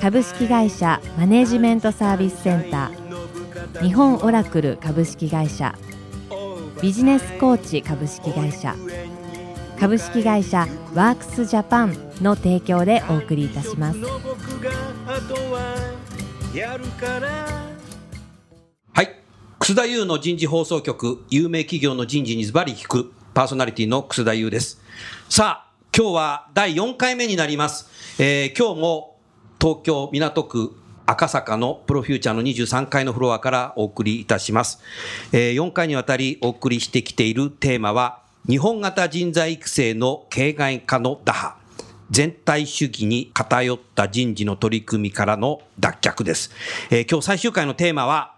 株式会社マネジメントサービスセンター。日本オラクル株式会社。ビジネスコーチ株式会社。株式会社ワークスジャパンの提供でお送りいたします。はい。楠田優の人事放送局有名企業の人事にズバリ聞く。パーソナリティの楠田優です。さあ今日は第4回目になります、えー今日も東京港区赤坂のプロフューチャーの23階のフロアからお送りいたします、え4回にわたりお送りしてきているテーマは日本型人材育成の形骸化の打破。全体主義に偏った人事の取り組みからの脱却です、えー今日最終回のテーマは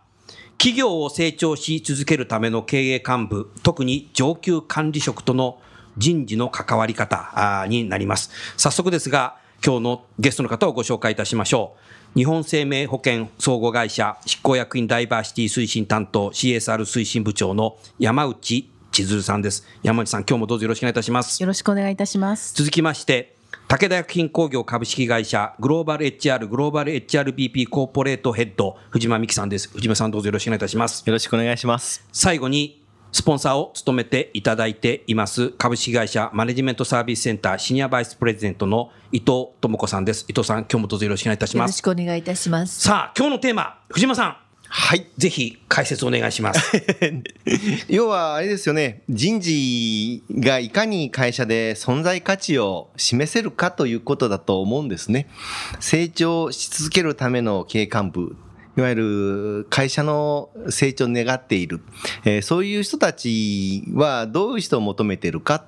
企業を成長し続けるための経営幹部、特に上級管理職との人事の関わり方になります。早速ですが、今日のゲストの方をご紹介いたしましょう。日本生命保険総合会社執行役員ダイバーシティ推進担当 CSR 推進部長の山内千鶴さんです。山内さん、今日もどうぞよろしくお願いいたします。よろしくお願いいたします。続きまして、武田薬品工業株式会社グローバル HR グローバル HRBP コーポレートヘッド藤間美希さんです。藤間さんどうぞよろしくお願いいたします。よろしくお願いします。最後に、スポンサーを務めていただいています株式会社マネジメントサービスセンターシニアバイスプレゼントの伊藤智子さんです。伊藤さん、今日もどうぞよろしくお願いいたしよろします。くお願いいたします。さあ、今日のテーマ、藤間さん、はい。ぜひ解説お願いします。要は、あれですよね。人事がいかに会社で存在価値を示せるかということだと思うんですね。成長し続けるための経営幹部。いわゆる会社の成長を願っている、えーそういう人たちはどういう人を求めているか、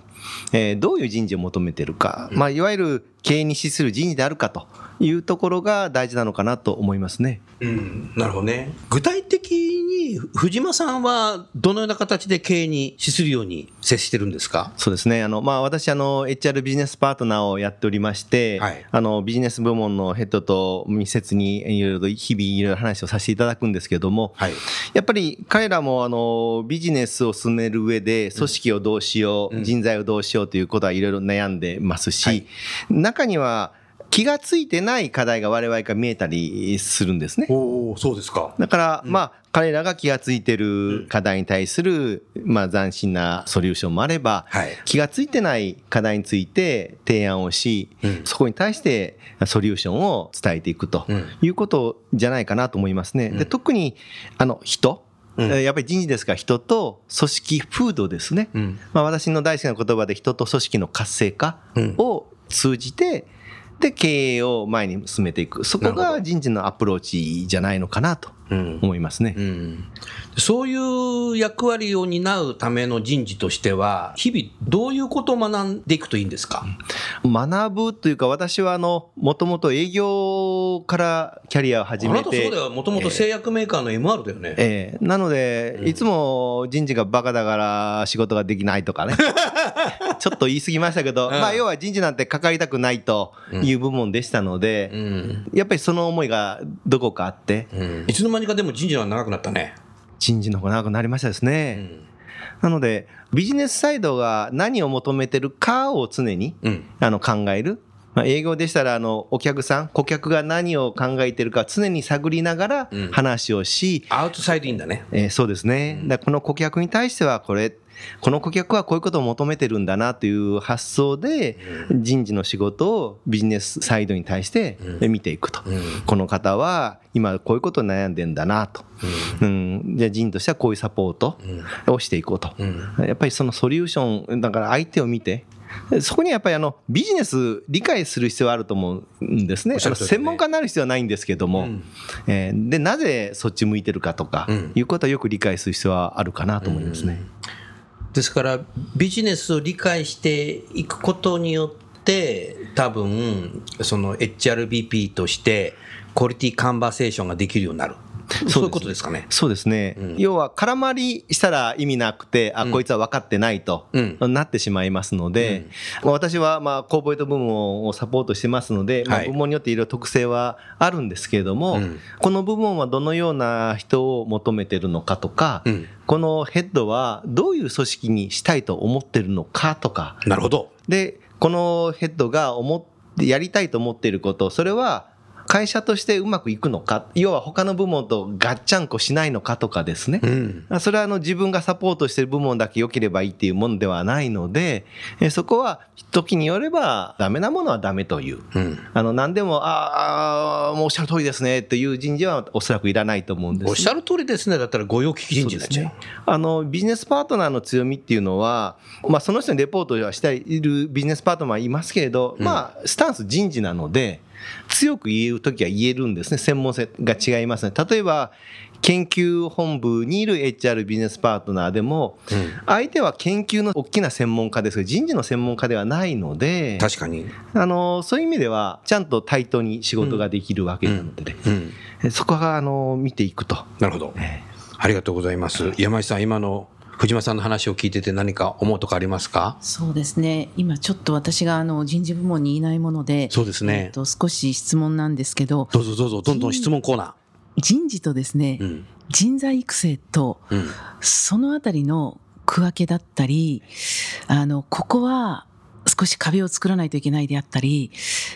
えーどういう人事を求めているか、まあ、いわゆる経営に資する人事であるかというところが大事なのかなと思いますね。うん、なるほどね。具体的に藤間さんはどのような形で経営に資するように接してるんですか？そうですね。あの、まあ、私、あの、HR ビジネスパートナーをやっておりまして、はいあの、ビジネス部門のヘッドと密接にいろいろと日々いろいろ話をさせていただくんですけれども、はい。やっぱり彼らも、あの、ビジネスを進める上で、組織をどうしよう、うん人材をどうしようということはいろいろ悩んでますし、はい中には気がついてない課題が我々から見えたりするんですね。おお、そうですか。だから、まあ、彼らが気がついてる課題に対する、まあ、斬新なソリューションもあれば、はい。気がついてない課題について提案をし、うん。そこに対してソリューションを伝えていくとうん。いうことじゃないかなと思いますね。で特に、あの、人、やっぱり人事ですか？ら人と組織風土ですね。うん。まあ、私の大好きな言葉で人と組織の活性化うん。を通じて、で、経営を前に進めていく。そこが人事のアプローチじゃないのかなとうん思いますね。うん、そういう役割を担うための人事としては、日々どういうことを学んでいくといいんですか、学ぶというか、私はあの、もともと営業からキャリアをあ始めて。なたそうだよ、もともと製薬メーカーの MR だよね。ええなので、いつも人事がバカだから仕事ができないとかね。ちょっと言い過ぎましたけど、うんまあ要は人事なんてかかりたくないという部門でしたので、うんやっぱりその思いがどこかあって、うんいつの間にかでも人事は長くなったね。人事の方が長くなりましたですね。なので、ビジネスサイドが何を求めてるかを常にうんあの考える。まあ、営業でしたら、あの、お客さん、顧客が何を考えてるか常に探りながらうん話をし、アウトサイドインだね。えーそうですね。だからこの顧客に対してはこれ、この顧客はこういうことを求めてるんだなという発想で、人事の仕事をビジネスサイドに対してうん。見ていくと。うん。この方は今こういうことを悩んでんだなと。うん、じゃあ人としてはこういうサポートをしていこうと。うん。やっぱりそのソリューション、だから相手を見て、そこにやっぱりあのビジネス理解する必要はあると思うんですね。ね専門家になる必要はないんですけども、うん。えーで、なぜそっち向いてるかとか、うん。いうことはよく理解する必要はあるかなと思いますね。ですから、ビジネスを理解していくことによって、多分、その HRBP として、クオリティカンバーセーションができるようになる。そういうことですかね。そうですね。うん。要は、空回りしたら意味なくて、あ、うん。こいつは分かってないと、うん。なってしまいますので、まあ私は、まあ、コーポレート部門をサポートしてますので、まあはい。部門によっていろいろ特性はあるんですけれども、うん。この部門はどのような人を求めてるのかとか、うん。このヘッドはどういう組織にしたいと思ってるのかとか、なるほど。で、このヘッドが思って、やりたいと思っていること、それは会社としてうまくいくのか、要は他の部門とガッチャンコしないのかとかですね。うん。それはあの自分がサポートしている部門だけ良ければいいっていうものではないので、えそこは時によればダメなものはダメという。うん。あの何でも、ああ、もうおっしゃる通りですねっていう人事はおそらくいらないと思うんです、おっしゃる通りですね。だったら御用聞き人事になっちゃう。あのビジネスパートナーの強みっていうのは、まあ、その人にレポートはしているビジネスパートナーはいますけれど、うんまあ、スタンス人事なので、強く言えるときは言えるんですね、専門性が違いますね。例えば研究本部にいる HR ビジネスパートナーでも、うん相手は研究の大きな専門家ですが、人事の専門家ではないので、確かに。あのそういう意味では、ちゃんと対等に仕事ができるわけなのでね、うん。そこがあの見ていくと。なるほど。ありがとうございます。山井さん、今の藤間さんの話を聞いてて何か思うとかありますか？そうですね。今ちょっと私があの人事部門にいないもので、そうですねえっと少し質問なんですけど、どうぞどうぞ、どんどん質問コーナ人事とですね、ー。うん。人材育成とうん。そのあたりの区分けだったり、あのここは少し壁を作らないといけないであったり、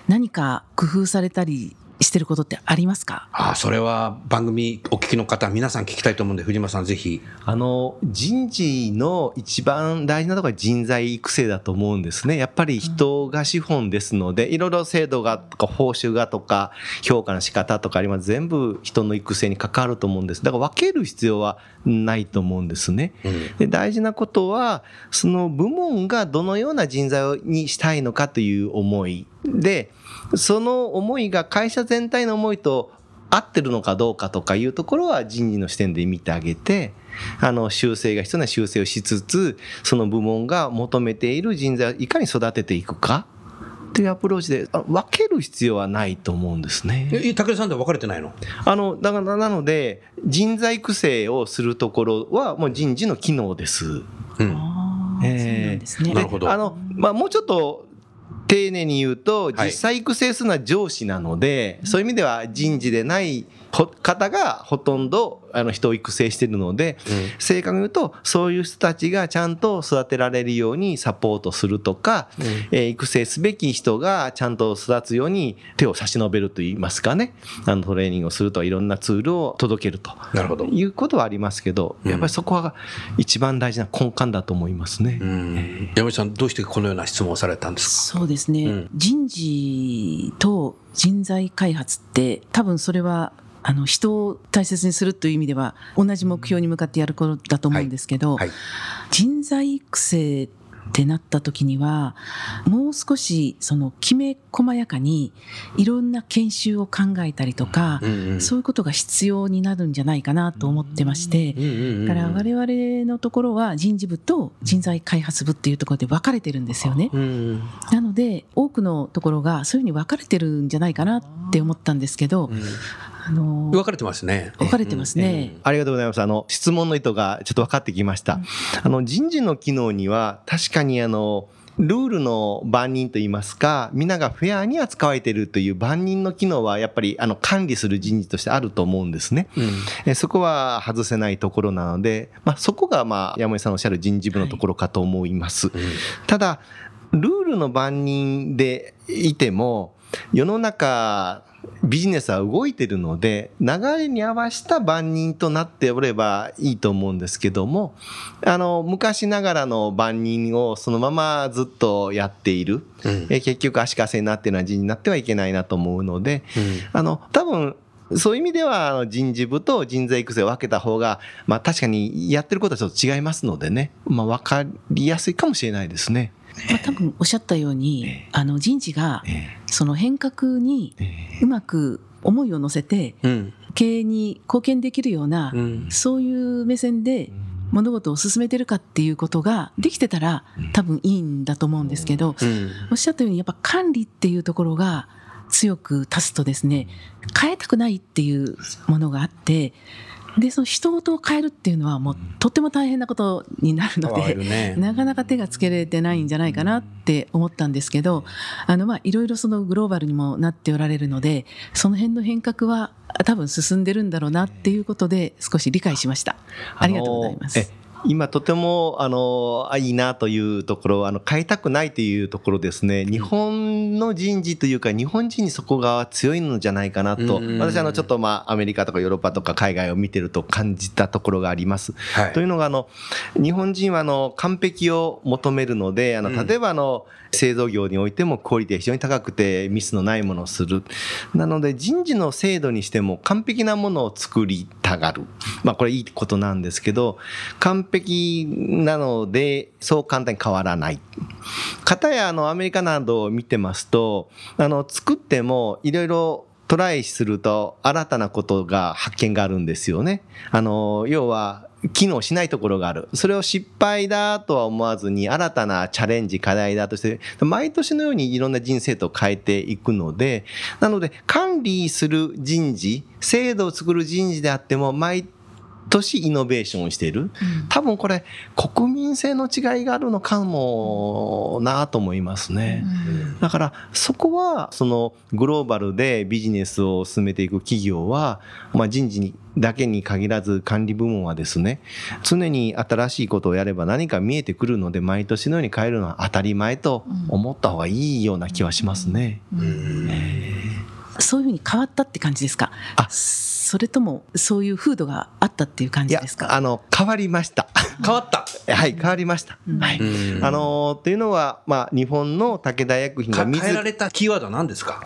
何か工夫されたりしてることってありますか？ああ、それは番組お聞きの方、皆さん聞きたいと思うんで、藤間さんぜひ。あの人事の一番大事なところは人材育成だと思うんですね。やっぱり人が資本ですので、いろいろ制度がとか報酬がとか評価の仕方とかあります全部人の育成に関わると思うんです。だから分ける必要はないと思うんですね。うん。で大事なことはその部門がどのような人材にしたいのかという思いでその思いが会社全体の思いと合ってるのかどうかとかいうところは人事の視点で見てあげてあの修正が必要な修正をしつつその部門が求めている人材をいかに育てていくかというアプローチであ分ける必要はないと思うんですね。え、武田さんでは分かれてないの？あの、だから、なので、人材育成をするところは、もう人事の機能です。うん。ああ、えーそうなんですね。なるほどあの、まあ、もうちょっと、丁寧に言うと、はい。実際育成するのは上司なので、そういう意味では人事でないほ方がほとんどあの人を育成しているので、正確に言うと、そういう人たちがちゃんと育てられるようにサポートするとか、えー育成すべき人がちゃんと育つように手を差し伸べるといいますかね、あのトレーニングをするといろんなツールを届けると。なるほど。いうことはありますけど、うんやっぱりそこは一番大事な根幹だと思いますね。うん。山口さん、どうしてこのような質問をされたんですそうですね、うん人事と人材開発って多分それはあの人を大切にするという意味では同じ目標に向かってやることだと思うんですけど、かはい。人材育成ってなった時にはもう少しそのきめ細やかにいろんな研修を考えたりとか、うんうんそういうことが必要になるんじゃないかなと思ってまして、うんうんうんだから我々のところは人事部と人材開発部っていうところで分かれてるんですよね。うんなので多くのところがそういうふうに分かれてるんじゃないかなって思ったんですけど、あの分かれてますね。分かれてますね。ありがとうございます。あの、質問の意図がちょっと分かってきました。あの、人事の機能には、確かにあの、ルールの万人といいますか、皆がフェアに扱われているという万人の機能は、やっぱり、あの、管理する人事としてあると思うんですね。うんえそこは外せないところなので、まあ、そこが、まあ、山井さんのおっしゃる人事部のところかと思います。ただ、ルールの番人でいても、世の中、ビジネスは動いてるので、流れに合わせた番人となっておればいいと思うんですけども、あの、昔ながらの番人をそのままずっとやっている。うんえ結局足かせになっているような人になってはいけないなと思うので、あの、多分、そういう意味ではあの人事部と人材育成を分けた方が、まあ確かにやってることはちょっと違いますのでね、まあ分かりやすいかもしれないですね。まあ、多分おっしゃったように、あの人事がその変革にうまく思いを乗せてうん。経営に貢献できるような、うん。そういう目線で物事を進めてるかっていうことができてたら多分いいんだと思うんですけど、うん。おっしゃったようにやっぱ管理っていうところが強く立つとですね変えたくないっていうものがあってでその人事を変えるっていうのはもうとっても大変なことになるので、ね、なかなか手がつけれてないんじゃないかなって思ったんですけどあのまあいろいろそのグローバルにもなっておられるのでその辺の変革は多分進んでるんだろうなっていうことで少し理解しました。ありがとうございます。え今とてもあのあいいなというところあの変えたくないというところですね。日本の人事というか日本人にそこが強いのじゃないかなと。うん。私あのちょっとまあアメリカとかヨーロッパとか海外を見てると感じたところがあります。はい。というのがあの日本人はあの完璧を求めるのであのうん。例えばあの製造業においてもクオリティが非常に高くてミスのないものをする。なので人事の制度にしても完璧なものを作りたがるまあこれいいことなんですけど完璧なのでそう簡単に変わらないかたやあのアメリカなどを見てますとあの作ってもいろいろトライすると新たなことが発見があるんですよね。あの要は機能しないところがある。それを失敗だとは思わずに新たなチャレンジ、課題だとして、毎年のようにいろんな人生と変えていくので、なので管理する人事、制度を作る人事であっても、毎年イノベーションをしている。多分これ国民性の違いがあるのかもなと思いますね。だからそこはそのグローバルでビジネスを進めていく企業は、まあ、人事にだけに限らず管理部門はですね常に新しいことをやれば何か見えてくるので毎年のように変えるのは当たり前と思った方がいいような気はしますね。そういうふうに変わったって感じですか？あ。それともそういう風土があったっていう感じですか？あの変わりました。変わった。はい変わりました。あのというのは、まあ、日本の武田薬品が変えられたキーワードは何ですか？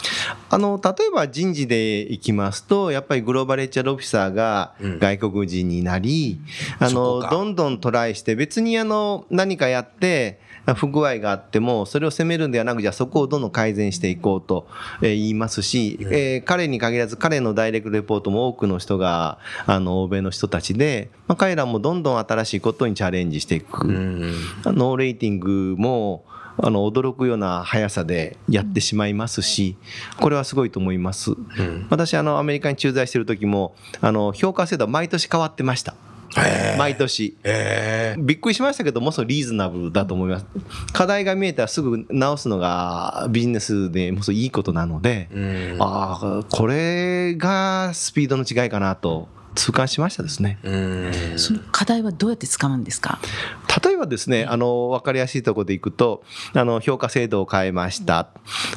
あの例えば人事でいきますとやっぱりグローバル HR オフィサーがうん。外国人になり、あそこか。のどんどんトライして別にあの何かやって不具合があってもそれを責めるんではなくじゃあそこをどんどん改善していこうとえー言いますし、えー彼に限らず彼のダイレクトレポートも多くの人があの欧米の人たちで、まあ、彼らもどんどん新しいことにチャレンジしていく。うんノーレーティングもあの驚くような速さでやってしまいますし、これはすごいと思います。うん私あのアメリカに駐在してる時もあの評価制度は毎年変わってました。毎年。びっくりしましたけどもそリーズナブルだと思います。課題が見えたらすぐ直すのがビジネスでもそういいことなので、うんああこれがスピードの違いかなと痛感しましたですね。うんその課題はどうやって掴むんですか？例えばですね、あの、わかりやすいところでいくと、あの、評価制度を変えました。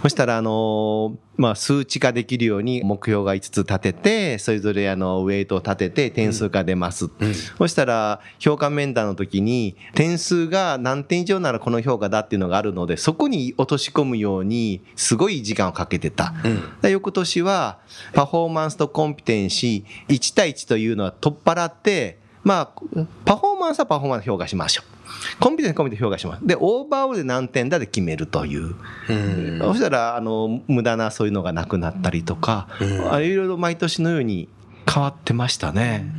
そしたら、あの、まあ、数値化できるように目標が5つ立てて、それぞれあの、ウェイトを立てて点数が出ます。そしたら、評価面談の時に、点数が何点以上ならこの評価だっていうのがあるので、そこに落とし込むように、すごい時間をかけてた。で翌年は、パフォーマンスとコンピテンシー、1対1というのは取っ払って、まあ、パフォーマンスはパフォーマンス評価しましょう。コンピテンスコンピテンス評価します。で、オーバーオールで何点だで決めるという。うんそしたら、あの、無駄なそういうのがなくなったりとか、いろいろ毎年のように変わってましたね。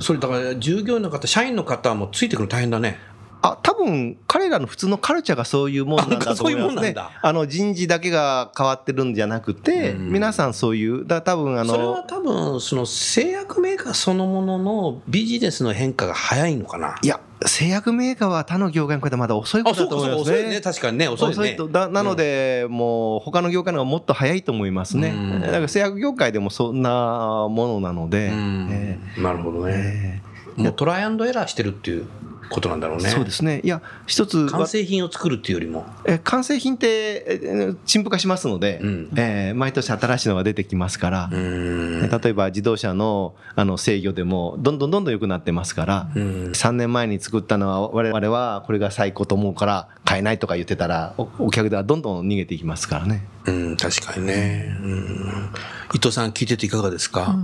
それだから従業員の方社員の方もついてくるの大変だねあ多分彼らの普通のカルチャーがそういうもんなんだと思いあそういうもますね。あの人事だけが変わってるんじゃなくて、うん。皆さんそういう、だ多分あそれはの、多分その製薬メーカーそのもののビジネスの変化が早いのかな。いや、製薬メーカーは他の業界に比べてまだ遅いことだと思いますね。遅いね確かにね遅いね。遅いとだなので、もう他の業界の方がもっと早いと思いますね。うん。だから製薬業界でもそんなものなので、うん。えなるほどね。もうトライアンドエラーしてるっていうことなんだろうーね。そうですね。いや、一つ、完成品を作るっていうよりも。え完成品ってえー陳腐化しますので、うん。えー毎年新しいのが出てきますから、うん。例えば自動車のあの制御でもどんどんどんどん良くなってますから、うん。3年前に作ったのは我々はこれが最高と思うから買えないとか言ってたらおお客ではどんどん逃げていきますからね。うん確かにね。うん。伊藤さん聞いてていかがですか？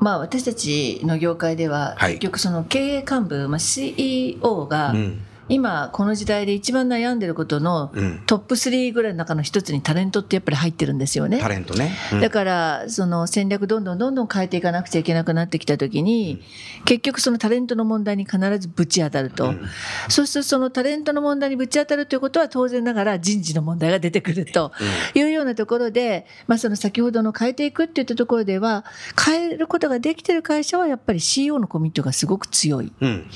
まあ、私たちの業界では、はい。結局その経営幹部、まあ、CEO が、うん今この時代で一番悩んでることのうんトップ3ぐらいの中の一つにタレントってやっぱり入ってるんですよねタ。レントね。うんだからその戦略どんどんどんどん変えていかなくちゃいけなくなってきた時に、結局そのタレントの問題に必ずぶち当たると、そうするとそのタレントの問題にぶち当たるということは当然ながら人事の問題が出てくるというようなところで、まあ、その先ほどの変えていくっていったところでは変えることができてる会社はやっぱり CEO のコミットがすごく強い。うん。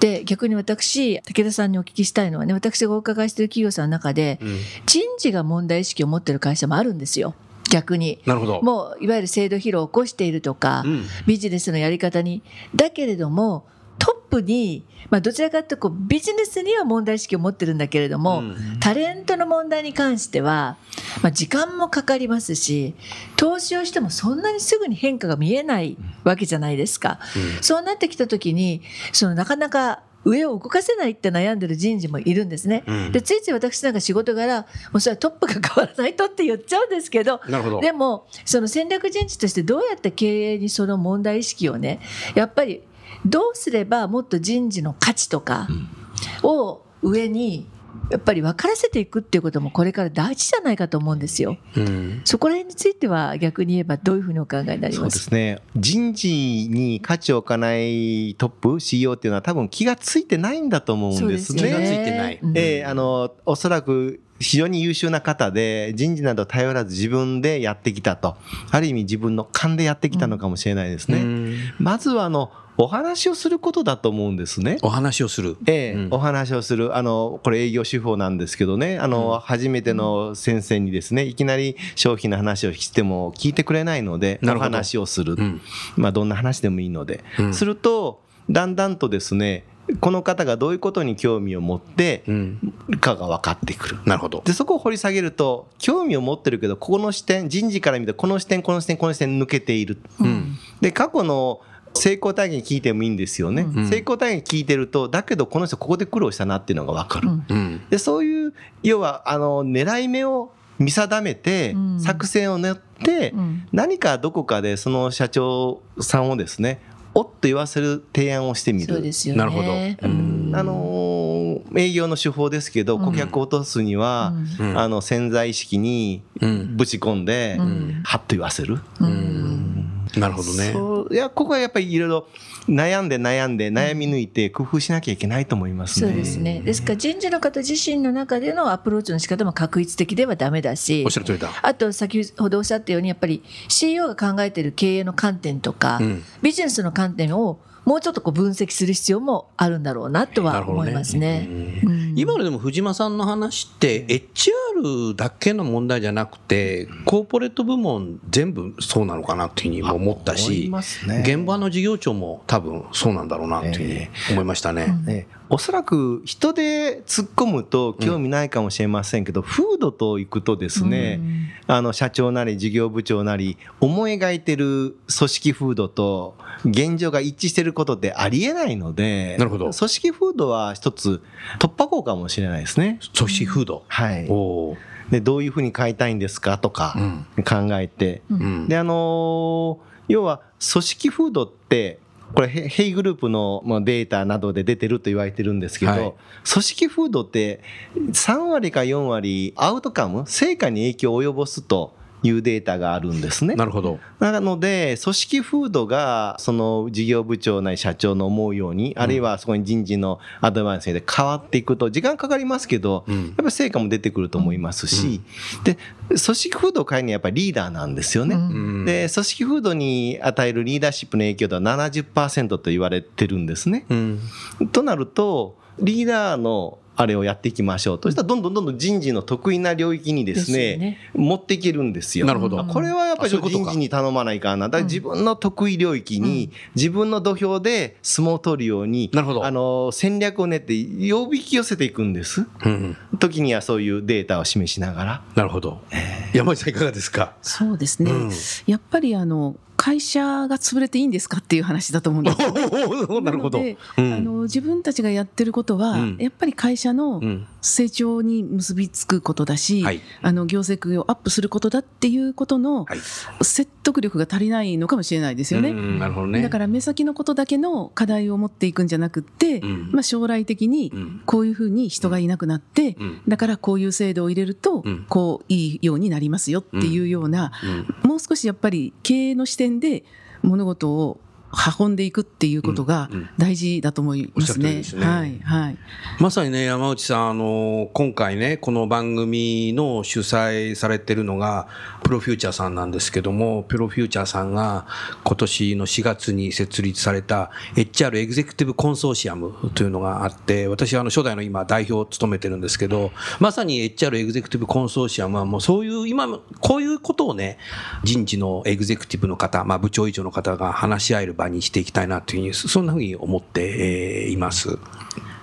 で逆に私武田さんにお聞きしたいのはね私がお伺いしている企業さんの中で、うん人事が問題意識を持ってる会社もあるんですよ逆に。なるほど。もういわゆる制度疲労を起こしているとか、うんビジネスのやり方にだけれどもトップに、まあ、どちらかというとこうビジネスには問題意識を持ってるんだけれども、うんタレントの問題に関しては、まあ、時間もかかりますし投資をしてもそんなにすぐに変化が見えないわけじゃないですか。そうなってきた時にそのなかなか上を動かせないって悩んでる人事もいるんですね。うん。でついつい私なんか仕事柄もうそれはトップが変わらないとって言っちゃうんですけどなるほど。でもその戦略人事としてどうやって経営にその問題意識をねやっぱりどうすればもっと人事の価値とかを上にやっぱり分からせていくっていうこともこれから大事じゃないかと思うんですよ。うんそこら辺については逆に言えばどういうふうにお考えになりそうまですすね。人事に価値を置かないトップ、CEO っていうのは多分気がついてないんだと思うんですね。気がついてないうんええあの、おそらく非常に優秀な方で、人事など頼らず自分でやってきたと。ある意味自分の勘でやってきたのかもしれないですね。うんまずはあの、お話をすることだと思うんですね。お話をする。ええうんお話をする、あの、これ営業手法なんですけどね、あの、初めての先生にですね、いきなり商品の話をしても聞いてくれないので、お話をする。うんまあ、どんな話でもいいので。うんすると、だんだんとですね、この方がどういうことに興味を持ってうんかが分かってくる。なるほど。で、そこを掘り下げると、興味を持ってるけど、ここの視点、人事から見て、この視点、この視点、この視点抜けている。うんで、過去の成功体験聞いてもいいんですよね。うん。成功体験聞いてると、だけどこの人ここで苦労したなっていうのが分かる。うん。うん。で、そういう、要は、あの、狙い目を見定めてう、ん。作戦を練って、うん。何かどこかでその社長さんをですね、おっと言わせる提案をしてみる。そうですよね。なるほど。うん。あのー営業の手法ですけど、顧客を落とすには、うん。あの潜在意識にうん。ぶち込んで、うん。はっと言わせる。うんなるほどね。そういやここはやっぱりいろいろ悩んで悩んで悩み抜いて工夫しなきゃいけないと思いますね。そうですね。ですから人事の方自身の中でのアプローチの仕方も確一的ではダメだしおっしゃる通りだ。あと先ほどおっしゃったようにやっぱり CEO が考えている経営の観点とか、うんビジネスの観点をもうちょっとこう分析する必要もあるんだろうなとは思いますね。うん今のでも藤間さんの話って HR だけの問題じゃなくてコーポレート部門全部そうなのかなっていうふうにも思ったし現場の事業長も多分そうなんだろうなっていうふうに思いましたね。ね、おそらく人で突っ込むと興味ないかもしれませんけど、風土と行くとですね、あの社長なり事業部長なり思い描いてる組織風土と現状が一致してることってありえないのでなるほど。組織風土は一つ突破口かもしれないですね。組織風土、はい、おー。でどういうふうに変えたいんですかとか考えて、うん。であのー要は組織風土ってこれヘヘイグループのまあデータなどで出てると言われてるんですけど、はい。組織風土って3割か4割アウトカム成果に影響を及ぼすというデータがあるんですね。なるほど。なので、組織風土が、その事業部長なり社長の思うように、あるいはそこに人事のアドバイスで変わっていくと、時間かかりますけど、うんやっぱり成果も出てくると思いますし、で、組織風土を変えるにはやっぱりリーダーなんですよね。うんで、組織風土に与えるリーダーシップの影響度は70%と言われてるんですね。うんとなると、リーダーのあれをやっていきましょうと。そしたらどんどんどんどん人事の得意な領域にですね、ですよね持っていけるんですよ。なるほどこれはやっぱり人事に頼まないかな。だから自分の得意領域に、自分の土俵で相撲を取るように、なるほどあの、戦略を練って、呼びき寄せていくんです。うん時にはそういうデータを示しながら。なるほど。山内さんいかがですか？そうですね、うんやっぱりあの会社が潰れていいんですかっていう話だと思うんです。よね。なるほど。のでうん。あの自分たちがやってることは、うん。やっぱり会社のうん。成長に結びつくことだし、はい。あの業績をアップすることだっていうことのはい。説得力が足りないのかもしれないですよね。うんなるほどね。だから目先のことだけの課題を持っていくんじゃなくって、うん。まあ、将来的にうん。こういうふうに人がいなくなって、うん。だからこういう制度を入れるとうん。こういいようになりますよっていうような、うん。もう少しやっぱり経営の視点で物事を運んでいくっていうことが大事だと思いますね。はい。まさにね、山内さん、あの、今回ね、この番組の主催されてるのが、プロフューチャーさんなんですけども、プロフューチャーさんが今年の4月に設立された HR エグゼクティブコンソーシアムというのがあって、私はあの初代の今代表を務めてるんですけど、まさに HR エグゼクティブコンソーシアムはもうそういう、今、こういうことをね、人事のエグゼクティブの方、まあ部長以上の方が話し合える場にしていきたいなというふうに、そんなふうに思っています。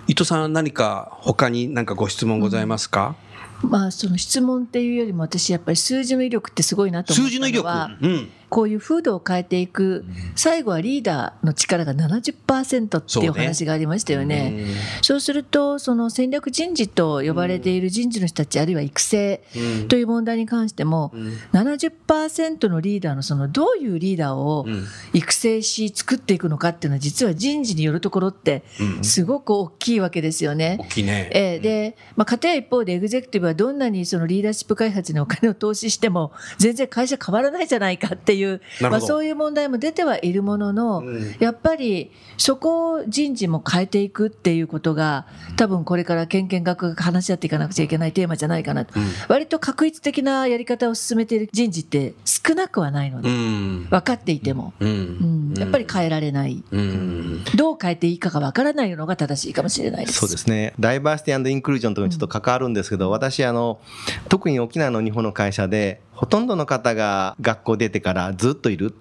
伊藤さん何か他に何かご質問ございますか、まあその質問っていうよりも私やっぱり数字の威力ってすごいなと思った数字の威力、はうん、こういう風土を変えていく最後はリーダーの力が70%っていうお話がありましたよね。そうするとその戦略人事と呼ばれている人事の人たちあるいは育成うん。という問題に関してもうん。70%のリーダーのそのどういうリーダーをうん。育成し作っていくのかっていうのは実は人事によるところってうん。すごく大きいわけですよね。大ね。えーで、まあ、家庭一方でエグゼクティブはどんなにそのリーダーシップ開発にお金を投資しても全然会社変わらないじゃないかっていう、なるほど。まあ、そういう問題も出てはいるものの、うん。やっぱりそこを人事も変えていくっていうことが多分これから研研学が話し合っていかなくちゃいけないテーマじゃないかなと、うん。割と確一的なやり方を進めている人事って少なくはないので、うん。分かっていても、ううん。ん。やっぱり変えられない。うん。どう変えていいかが分からないのが正しいかもしれないです。そうですね。ダイバーシティインクルージョンとかにちょっと関わるんですけど、私、あの、特に沖縄の日本の会社で、ほとんどの方が学校出てからずっといる。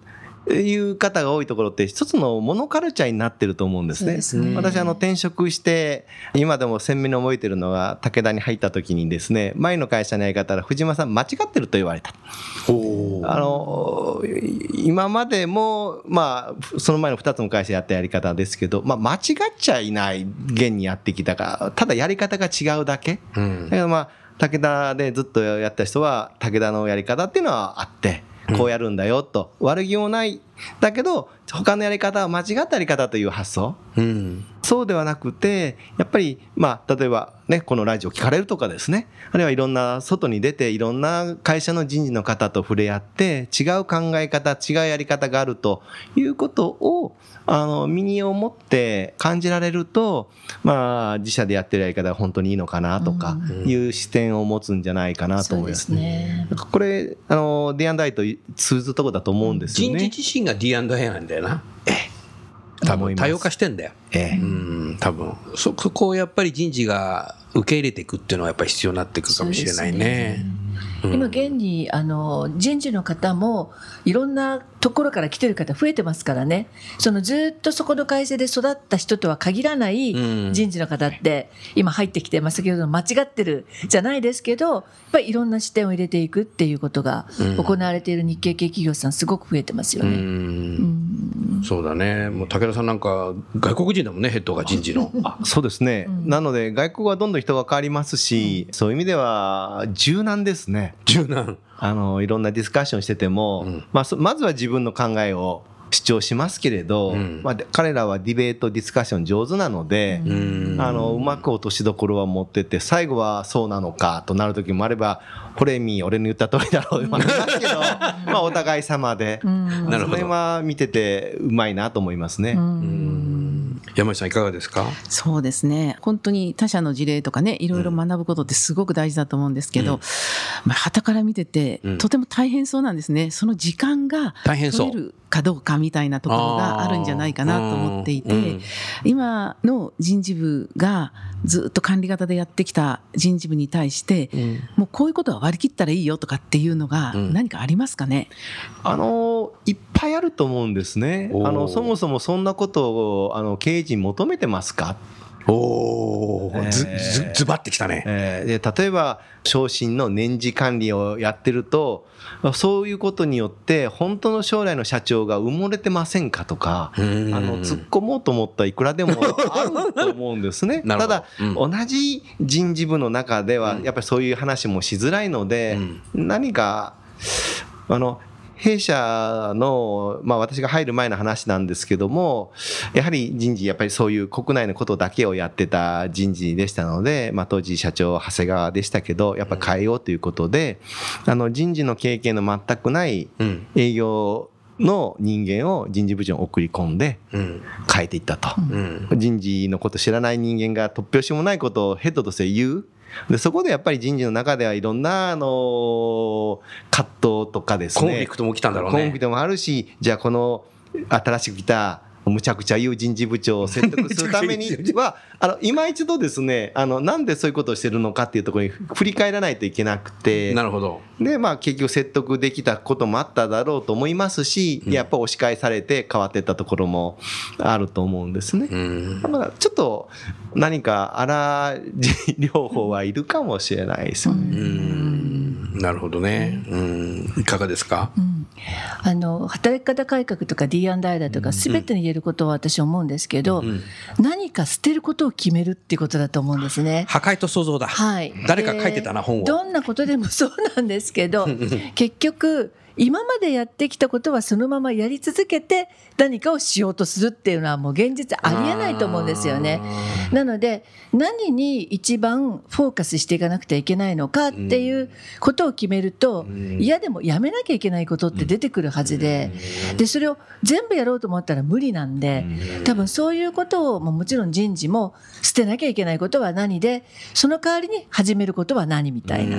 いう方が多いところって一つのモノカルチャーになってると思うんですね。すね私あの転職して今でも鮮明に覚えてるのが武田に入った時にですね前の会社のやり方ら藤間さん間違ってると言われた。あの今までも、まあ、その前の2つの会社やったやり方ですけど、まあ、間違っちゃいない現にやってきたからただやり方が違うだけ。うんだけどまあ武田でずっとやった人は武田のやり方っていうのはあってこうやるんだよと。悪気もない。だけど他のやり方は間違ったやり方という発想？うん。そうではなくて、やっぱり、まあ、例えばね、このラジオ聞かれるとかですね、あるいはいろんな外に出て、いろんな会社の人事の方と触れ合って、違う考え方、違うやり方があるということを、あの、身に思って感じられると、まあ、自社でやってるやり方が本当にいいのかなとかいう視点を持つんじゃないかなと思います。そうんかこれ、あの、D&I と通ずるところだと思うんですよ人ね。事自身が D&A なんだよな。多思います分多様化してんだよ。ええうん、多分そそこをやっぱり人事が受け入れていくっていうのはやっぱり必要になってくるかもしれないね。うん。今現にあの人事の方もいろんなところから来てる方増えてますからね。そのずっとそこの会社で育った人とは限らないうん。人事の方って今入ってきて、まあ、先ほどの間違ってるじゃないですけどやっぱりいろんな視点を入れていくっていうことがうん。行われている日系系企業さんすごく増えてますようね。ん。そうだね。もう武田さんなんか外国人だもんね、ヘッドが人事の。あそうですね、なので外国はどんどん人が変わりますし、そういう意味では柔軟ですね柔軟。あのいろんなディスカッションしてても、うん。まあ、そまずは自分の考えを主張しますけれど、うん。まあ、で彼らはディベートディスカッション上手なので、うん。あのうまく落としどころは持ってって最後はそうなのかとなる時もあれば「これみ俺の言った通りだろう」まあありますけど まあお互い様で、うん。なるほど。それは見ててうまいなと思いますね。山内さんいかがですか？そうですね。本当に他社の事例とかねいろいろ学ぶことってすごく大事だと思うんですけど、うん。まあ旗から見てて、うん。とても大変そうなんですね。その時間が大変そうかどうかみたいなところがあるんじゃないかなと思っていて、うんうん。今の人事部がずっと管理型でやってきた人事部に対して、もうこういうことは割り切ったらいいよとかっていうのがうん。何かありますかね、あのいっぱいあると思うんですね。あのそもそもそんなことをあの経営陣求めてますか？おー、ず、えー。ず、ずばってきたね。えー。で例えば昇進の年次管理をやってるとそういうことによって本当の将来の社長が埋もれてませんかとかあうん。の突っ込もうと思ったらいくらでも あると思うんですね。ただ、うん。同じ人事部の中ではやっぱりそういう話もしづらいので、何かあの弊社の、まあ、私が入る前の話なんですけども、やはり人事、やっぱりそういう国内のことだけをやってた人事でしたので、まあ、当時社長、長谷川でしたけど、やっぱ変えようということで、あの人事の経験の全くないうん。営業の人間を人事部長に送り込んでうん。変えていったと。うん。人事のこと知らない人間が突拍子もないことをヘッドとして言う。でそこでやっぱり人事の中ではいろんな、あの葛藤とかですね。コンフリクトも起きたんだろうね。コンフリクトもあるし、じゃあこの新しく来たむちゃくちゃ言う人事部長を説得するためには、あの、今一度ですね、あの、なんでそういうことをしてるのかっていうところに振り返らないといけなくて、なるほど。で、まあ結局説得できたこともあっただろうと思いますし、やっぱ押し返されて変わっていったところもあると思うんですね。うん。まあちょっと何か荒療法はいるかもしれないですよね。うん。なるほどね。うん。いかがですか？うんあの働き方改革とか D&I だとか全てに言えることは私思うんですけど、うん。何か捨てることを決めるっていうことだと思うんですね。破壊と想像だ。はい、誰か書いてたなで本をどんなことでもそうなんですけど結局今までやってきたことはそのままやり続けて何かをしようとするっていうのはもう現実ありえないと思うんですよね。なので何に一番フォーカスしていかなくてはいけないのかっていうことを決めると嫌でもやめなきゃいけないことって出てくるはずで。でそれを全部やろうと思ったら無理なんで。多分そういうことをまあもちろん人事も捨てなきゃいけないことは何でその代わりに始めることは何みたいな。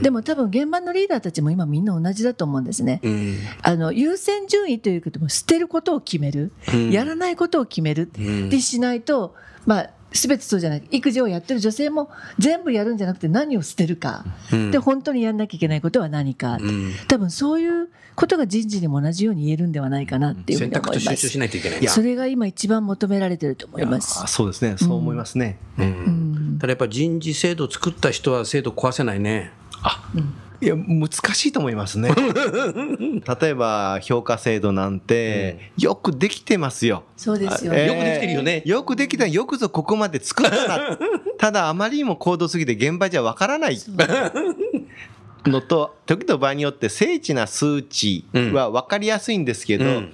でも多分現場のリーダーたちも今みんな同じだと思うんですね。うん。あの優先順位ということも捨てることを決める、うんやらないことを決めるんってしないと、まあ、全てそうじゃない育児をやってる女性も全部やるんじゃなくて何を捨てるか、うんで本当にやんなきゃいけないことは何か、うん多分そういうことが人事にも同じように言えるんではないかなっていうふう選に思います択と集中し。ないといけない。それが今一番求められてると思いますあ。そうですね。そう思いますね。うんただやっぱ人事制度を作った人は制度壊せないね。いや、難しいと思いますね。例えば、評価制度なんて、よくできてますよ。そうですよえーね。よくできてるよねよくできた。よくぞここまで作ったな。ただ、あまりにも高度すぎて現場じゃわからない。のと、時と場合によって精緻な数値は分かりやすいんですけど、うん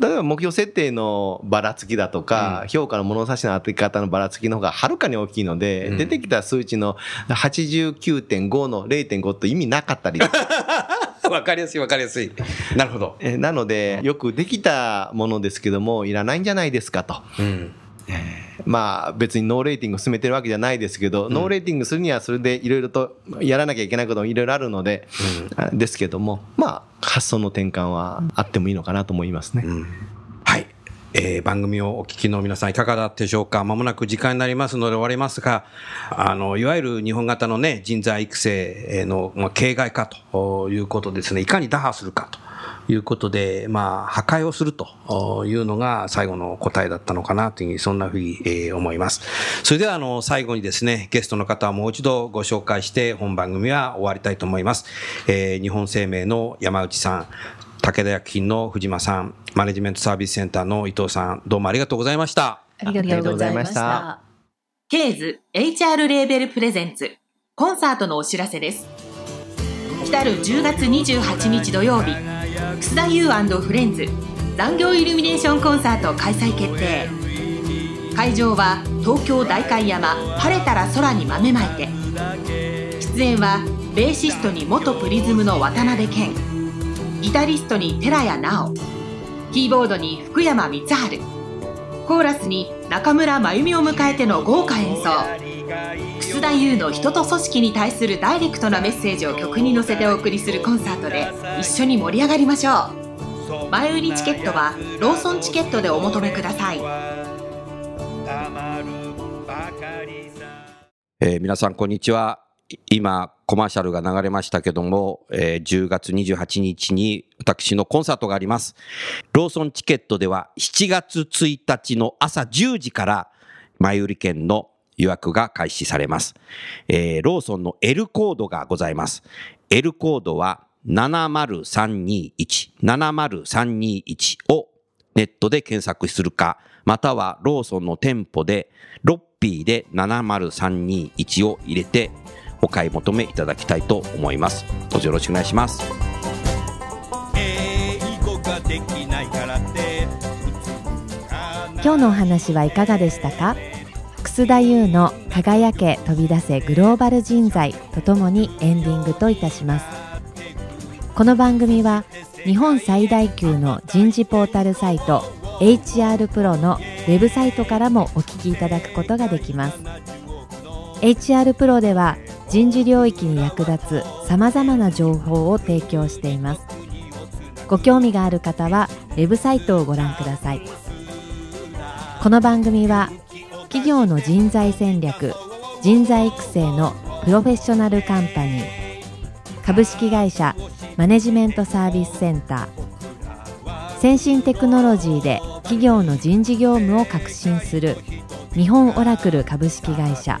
例えば目標設定のばらつきだとか、評価の物差しの当て方のばらつきの方がはるかに大きいので、うん出てきた数値の89.5の0.5と意味なかったり わかりやすいわかりやすい。なるほど。えーなので、よくできたものですけども、いらないんじゃないですかと。うん。まあ別にノーレーティングを進めてるわけじゃないですけど、ノーレーティングするにはそれでいろいろとやらなきゃいけないこともいろいろあるので、あですけども、まあ発想の転換はあってもいいのかなと思いますね。はい。えー番組をお聞きの皆さんいかがだったでしょうか？まもなく時間になりますので終わりますが、あの、いわゆる日本型のね、人材育成の、まあ、形骸化ということですね、いかに打破するかということで、まあ、破壊をするというのが最後の答えだったのかなというふうに、そんなふうに、えー思います。それでは、あの、最後にですね、ゲストの方をもう一度ご紹介して、本番組は終わりたいと思います。えー日本生命の山内さん、武田薬品の藤間さん、マネジメントサービスセンターの伊藤さん、どうもありがとうございました。ありがとうございました。ケーズ HR レーベルプレゼンツコンサートのお知らせです来る10月28日土曜日楠田優フレンズ残業イルミネーションコンサート開催決定。会場は東京代官山晴れたら空に豆まいて。出演はベーシストに元プリズムの渡辺謙。ギタリストに寺谷直。キーボードに福山光晴。コーラスに中村真由美を迎えての豪華演奏。楠田優の人と組織に対するダイレクトなメッセージを曲に乗せてお送りするコンサートで一緒に盛り上がりましょう。前売りチケットはローソンチケットでお求めください。えー皆さん、こんにちは。今、コマーシャルが流れましたけども、えー10月28日に私のコンサートがあります。ローソンチケットでは7月1日の朝10時から、前売り券の予約が開始されます。えーローソンの L コードがございます。L コードは70321、70321をネットで検索するか、またはローソンの店舗で、ロッピーで70321を入れて、お買い求めいただきたいと思います。どうぞよろしくお願いします。今日のお話はいかがでしたか？楠田優の「輝け飛び出せグローバル人材」とともにエンディングといたしますこの番組は日本最大級の人事ポータルサイト HR プロのウェブサイトからもお聞きいただくことができます HR プロでは人事領域に役立つさまざまな情報を提供しています。ご興味がある方はウェブサイトをご覧ください。この番組は企業の人材戦略人材育成のプロフェッショナルカンパニー株式会社マネジメントサービスセンター先進テクノロジーで企業の人事業務を革新する日本オラクル株式会社。